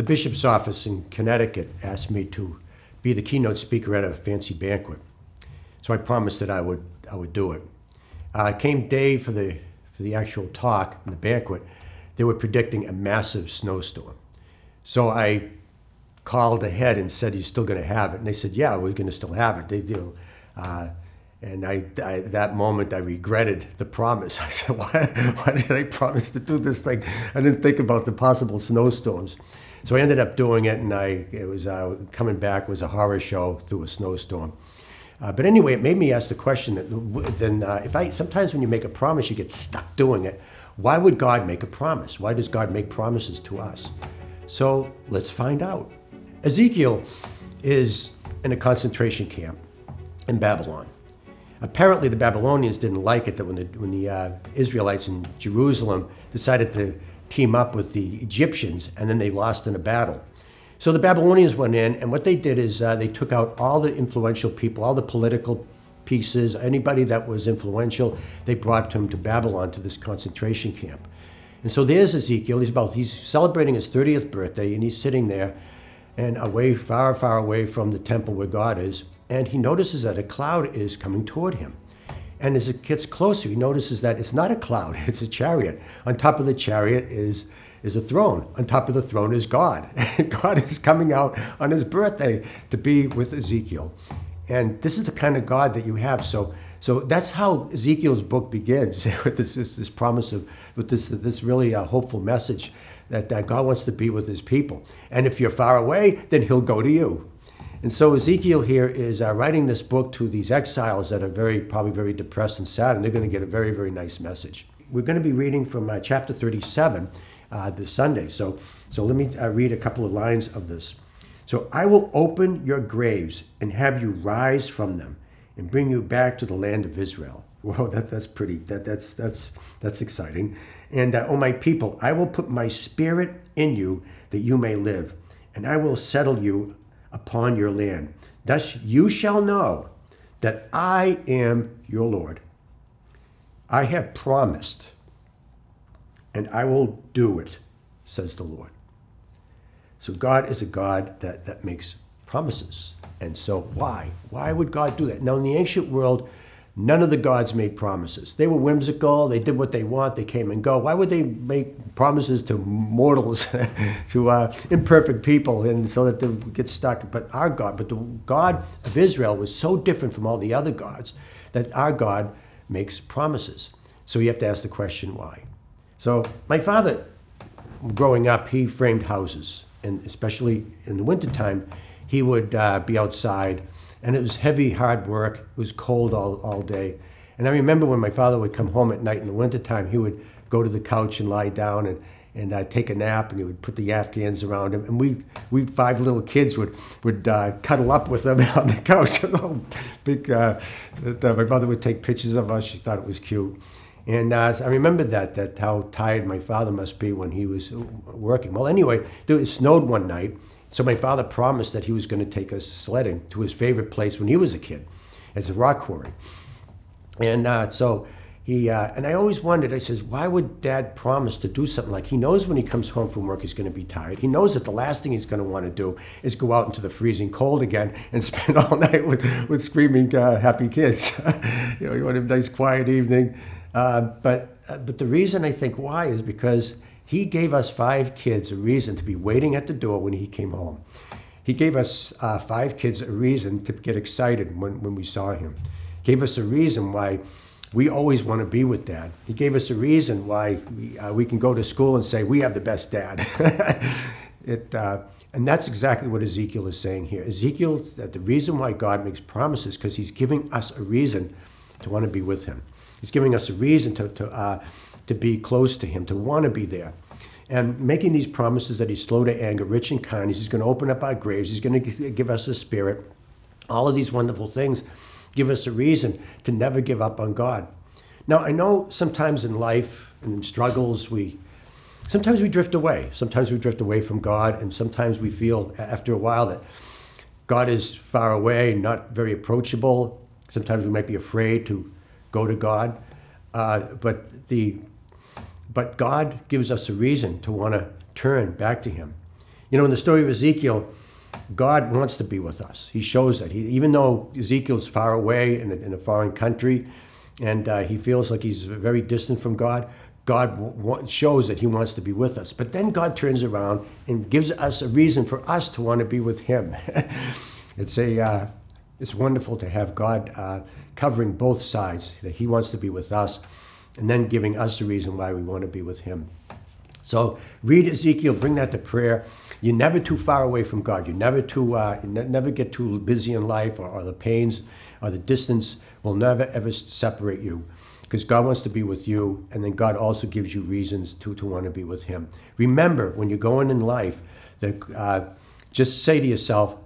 the bishop's office in Connecticut asked me to be the keynote speaker at a fancy banquet. So I promised that I would, I would do it. Uh, came day for the, for the actual talk and the banquet. They were predicting a massive snowstorm. So I called ahead and said, "You're still going to have it?" And they said, "Yeah, we're going to still have it." They do. Uh, and I, I, that moment, I regretted the promise. I said, why, why did I promise to do this thing? I didn't think about the possible snowstorms. So I ended up doing it, and I, it was uh, coming back was a horror show through a snowstorm. Uh, but anyway, it made me ask the question that then uh, if I sometimes when you make a promise, you get stuck doing it. Why would God make a promise? Why does God make promises to us? So let's find out. Ezekiel is in a concentration camp in Babylon. Apparently, the Babylonians didn't like it that when the, when the uh, Israelites in Jerusalem decided to team up with the Egyptians and then they lost in a battle. So the Babylonians went in, and what they did is uh, they took out all the influential people, all the political pieces, anybody that was influential, they brought him to Babylon to this concentration camp. And so there's Ezekiel. He's about he's celebrating his 30th birthday, and he's sitting there, and away, far, far away from the temple where God is, and he notices that a cloud is coming toward him. And as it gets closer, he notices that it's not a cloud, it's a chariot. On top of the chariot is, is a throne. On top of the throne is God. And God is coming out on his birthday to be with Ezekiel. And this is the kind of God that you have. So, so that's how Ezekiel's book begins with this, this, this promise of, with this, this really uh, hopeful message that, that God wants to be with his people. And if you're far away, then he'll go to you. And so Ezekiel here is uh, writing this book to these exiles that are very, probably very depressed and sad, and they're going to get a very, very nice message. We're going to be reading from uh, chapter 37 uh, this Sunday. So, so let me uh, read a couple of lines of this. So I will open your graves and have you rise from them and bring you back to the land of Israel. Whoa, that, that's pretty, that, that's, that's, that's exciting. And, uh, oh, my people, I will put my spirit in you that you may live, and I will settle you upon your land. Thus you shall know that I am your Lord. I have promised, and I will do it, says the Lord. So God is a God that, that makes promises. And so why? Why would God do that? Now, in the ancient world, None of the gods made promises. They were whimsical. They did what they want. They came and go. Why would they make promises to mortals, to uh, imperfect people, and so that they get stuck? But our God, but the God of Israel was so different from all the other gods that our God makes promises. So you have to ask the question why. So my father, growing up, he framed houses, and especially in the wintertime, he would uh, be outside and it was heavy, hard work. It was cold all, all day. And I remember when my father would come home at night in the wintertime, he would go to the couch and lie down and, and uh, take a nap, and he would put the Afghans around him. And we, we five little kids would, would uh, cuddle up with him on the couch. big, uh, uh, my mother would take pictures of us. She thought it was cute. And uh, I remember that, that how tired my father must be when he was working. Well, anyway, it snowed one night, so my father promised that he was going to take us sledding to his favorite place when he was a kid, as a rock quarry. And uh, so he uh, and I always wondered. I says, why would Dad promise to do something like he knows when he comes home from work he's going to be tired. He knows that the last thing he's going to want to do is go out into the freezing cold again and spend all night with with screaming uh, happy kids. you know, you want a nice quiet evening. Uh, but uh, but the reason I think why is because he gave us five kids a reason to be waiting at the door when he came home. He gave us uh, five kids a reason to get excited when, when we saw him. Gave us a reason why we always want to be with dad. He gave us a reason why we, uh, we can go to school and say, we have the best dad. it, uh, and that's exactly what Ezekiel is saying here. Ezekiel, that the reason why God makes promises because he's giving us a reason to want to be with him. He's giving us a reason to, to uh, to be close to him, to want to be there. And making these promises that he's slow to anger, rich in kindness, he's going to open up our graves, he's going to give us a spirit. All of these wonderful things give us a reason to never give up on God. Now, I know sometimes in life and in struggles, we sometimes we drift away. Sometimes we drift away from God, and sometimes we feel after a while that God is far away, not very approachable. Sometimes we might be afraid to go to God. Uh, but the but God gives us a reason to want to turn back to Him. You know, in the story of Ezekiel, God wants to be with us. He shows that. He, even though Ezekiel's far away in a, in a foreign country and uh, he feels like he's very distant from God, God w- shows that he wants to be with us. But then God turns around and gives us a reason for us to want to be with him. it's, a, uh, it's wonderful to have God uh, covering both sides, that he wants to be with us and then giving us the reason why we want to be with him. So read Ezekiel, bring that to prayer. You're never too far away from God. You never too, uh, you ne- never get too busy in life, or, or the pains or the distance will never ever separate you, because God wants to be with you, and then God also gives you reasons to to want to be with Him. Remember, when you're going in life, that uh, just say to yourself,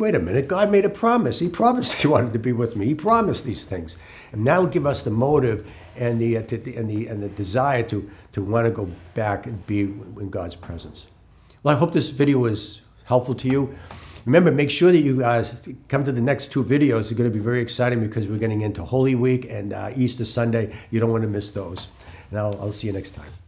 wait a minute, God made a promise. He promised He wanted to be with me. He promised these things, and that'll give us the motive and the uh, to, and the and the desire to to want to go back and be in God's presence. Well, I hope this video was helpful to you. Remember, make sure that you guys come to the next two videos. They're going to be very exciting because we're getting into Holy Week and uh, Easter Sunday. You don't want to miss those. And I'll, I'll see you next time.